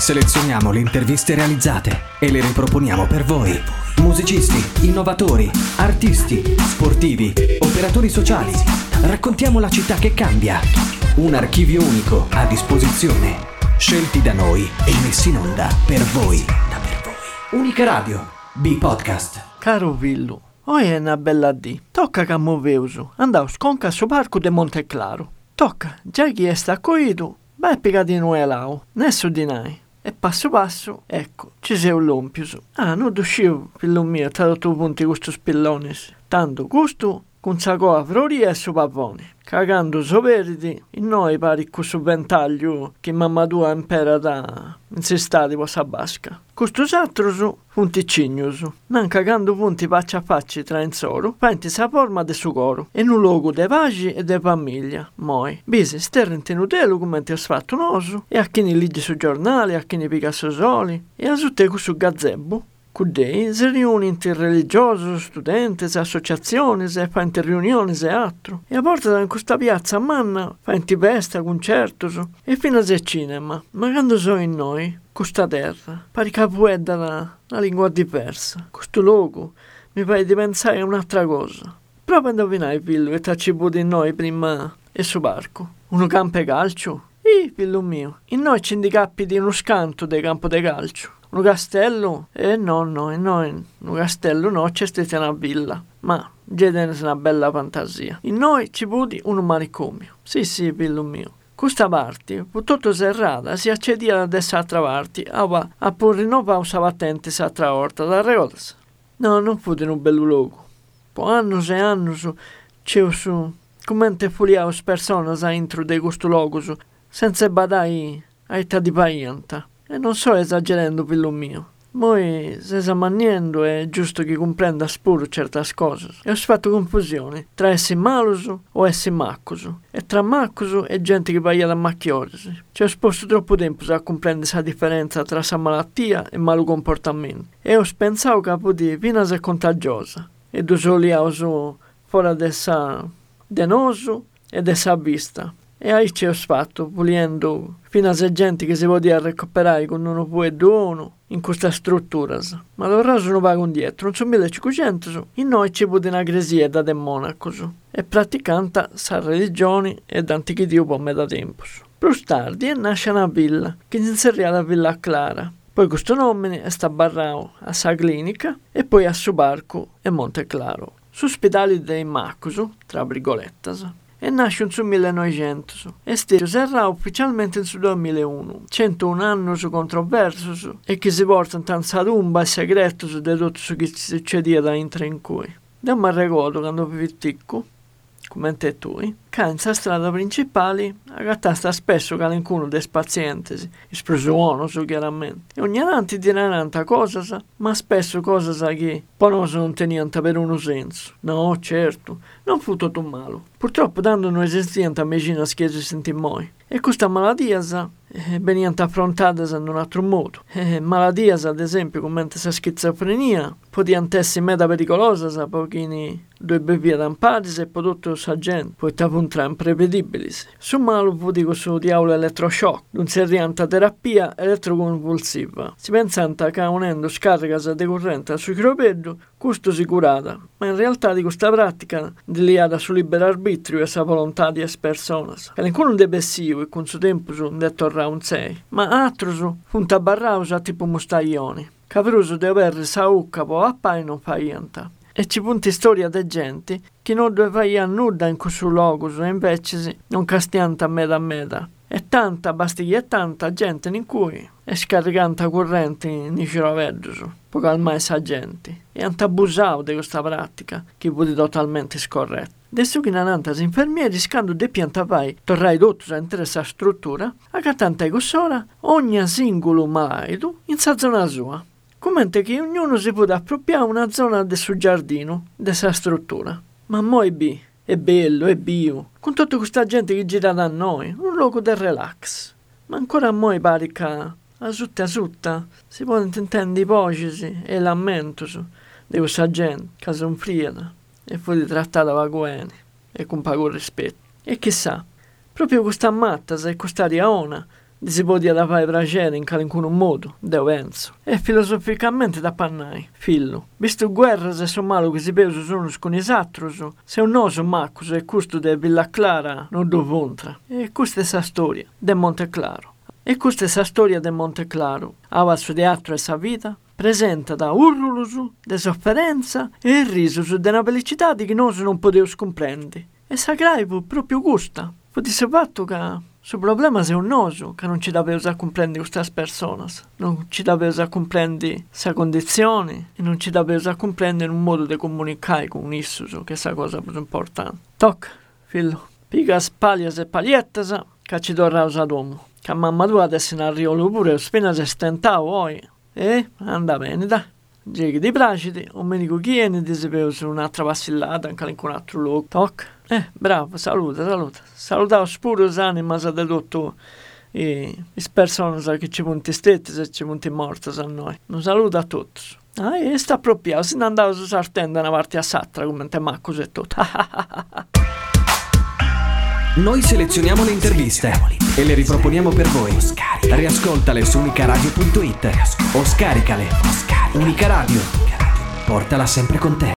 Selezioniamo le interviste realizzate e le riproponiamo per voi. Musicisti, innovatori, artisti, sportivi, operatori sociali. Raccontiamo la città che cambia. Un archivio unico a disposizione. Scelti da noi e messi in onda per voi. Unica Radio. B-Podcast. Caro Villu, oggi è una bella D. Tocca che muoveuso. Andavo sconca al parco de Monte Claro. Tocca, già chi è staccoito, beh picadino è lao, nesso di nai. E passo passo, ecco, ci sei un lompius. Ah, non uscivo, figlio mio, tra tutti punti questo spillones. Tanto gusto, con sacco a frori e su pavone. Cagando soveriti, in noi pari questo ventaglio che mamma tua impera da insestati questa basca. Questo altro su punti cignoso, non cagando punti faccia a faccia tra in soro, fenti sa forma de suo coro, e un luogo de pace e de famiglia. Moi, bise sterrente nutelo come ti ho fatto noso, e a chi ne legge su giornali, a chi ne picasso soli, e a su gazebo, Cudei si riúne interreligiosi, studenti, associazioni, e fa riunioni e altro. E a volte in questa piazza manna fa festa, concerti e fino a cinema. Ma quando sono in noi, questa terra, pare che può una, una lingua diversa. Questo luogo mi fa di pensare a un'altra cosa. Prova a indovinare, figlio, che ci in noi prima e su barco. Uno campo calcio? Ih, figlio mio, in noi ci indicappi di uno scanto del campo di calcio un castello? Eh, no, no, noi un castello no, c'è stata una villa. Ma Geden è una bella fantasia. In noi ci puti un manicomio. Sì, sì, figlio mio. Questa parte, tutto serrata, si accedia da altra parte, a, a pure non usava attenti s'altra volta, da regolas. No, non fu un bel luogo. Po anni e anni c'è su, come te fuliavo persone intro di questo luogo, senza badai a età di paianta. E non sto esagerando, figlio mio. Moi, se sta maniendo, è giusto che comprenda spuro certe cose. E ho fatto confusione tra essere maluso o essere maccuso. E tra maccuso e gente che va da macchiosi. Ci ho sposto troppo tempo a comprendere la differenza tra sa malattia e malo comportamento. E ho pensato che poteva fino a contagiosa. E due soli ho fuori dessa denoso e dessa vista. E aí ci ho fatto, pulendo fino a se gente che si poteva recuperare con uno può e uno in questa struttura. Ma loro sono pago indietro, non sono 1500, in noi ci può una gresia da de Monaco, e praticanta sa religione ed antichi dio per me da tempo. Più tardi nasce una villa, che si inseria la Villa Clara. Poi questo nome è sta barrao a sa clinica e poi a su barco e Monte Claro. Su ospedali dei Macuso, tra virgolettas e nasce sul 1900 e stesso sarà ufficialmente sul 2001. 101 anni su controverso e che si portano tanto rumba e segreto su tutto ciò che succedeva da intra in cui. Da mi ricordo quando più piccolo come te tu, in strada principale agattasta spesso che qualcuno dei pazienti, espresuono su chiaramente, e ogni tanto diranno cosa, ma spesso cose che poi non tenivano per uno senso. No, certo, non fu tutto male. Purtroppo tanto non esisteva a medicina sentì mai. E questa malattia eh, venivano affrontate in un altro modo. Eh, malattie, ad esempio, come la schizofrenia, potevano essere meta pericolose, pochini due bevie tampati e prodotto sa gente, poi imprevedibili. Su malo fu di questo diavolo elettroshock, non si rianta terapia elettroconvulsiva. Si pensava che unendo scarica di corrente sul chiropeggio, questo si curata, ma in realtà di questa pratica deliata sul libero arbitrio e sa volontà di es persone. Che nessuno depressivo e con suo tempo su detto round 6, ma altro su punta barrausa tipo mustaglioni. Capruso di aver saucca po' a e non niente. E ci punti storia di gente che non deve fare nulla in questo luogo e invece non castianta a meta a meta. E tanta, basti e tanta gente in cui è scaricata corrente in cervello per calmare sa gente. E hanno abusato di questa pratica che vuole totalmente scorretta. Adesso che nananta infermieri scando de pianta vai, torrai tutto a questa struttura, a cantante sora ogni singolo malato in sa zona sua. Commente che ognuno si può appropriare una zona del suo giardino, della struttura. Ma mo è, bi, è bello, è bio, con tutta questa gente che gira da noi, un luogo del relax. Ma ancora a moi pare che a sutta a si può intendere i voci e lamento di questa gente che sono friata e fu trattata vaguene e con poco rispetto. E chissà, proprio questa matta e questa riaona si da fare piacere in qualunque modo, deo penso. E filosoficamente da pannai, fillo. Visto guerra se sono malo che si peso sono con i sattros, se un noso maccus e questo de Villa Clara non do contra. E questa è la storia de Monte Claro. E questa è la storia de Monte Claro. Ava suo teatro e sa vita, presenta da urrulus, de sofferenza e il riso de una felicità di che noi non potevo comprendere. E sa grave proprio gusta. Fu di fatto che il problema è un noso, che non ci deve usare comprendere queste persone, non ci deve usare comprendere questa condizione e non ci deve usare comprendere un modo di comunicare con issus, che è la cosa più importante. Tocca, figlio, piga spaglias e pagliettas, che ci dovrà usare l'uomo. Che mamma tua adesso in arrivo pure, appena si stentavo poi. E, anda bene, dai. Giri di braciti, un medico chiede di sapere su un'altra passillata, anche in un altro luogo. Tocca. Eh, bravo, saluta, saluta. Salutavo spuro l'anima del dottore. E le persone che ci punti stretti se ci punti morti a noi. Un saluto a tutti. Ah, e sta proprio, se ne andavo su sartenda una parte a Satra come te macco e tutto. Noi selezioniamo le interviste e le riproponiamo per voi. Riascoltale su unicaradio.it o scaricale. Unica Radio. Portala sempre con te.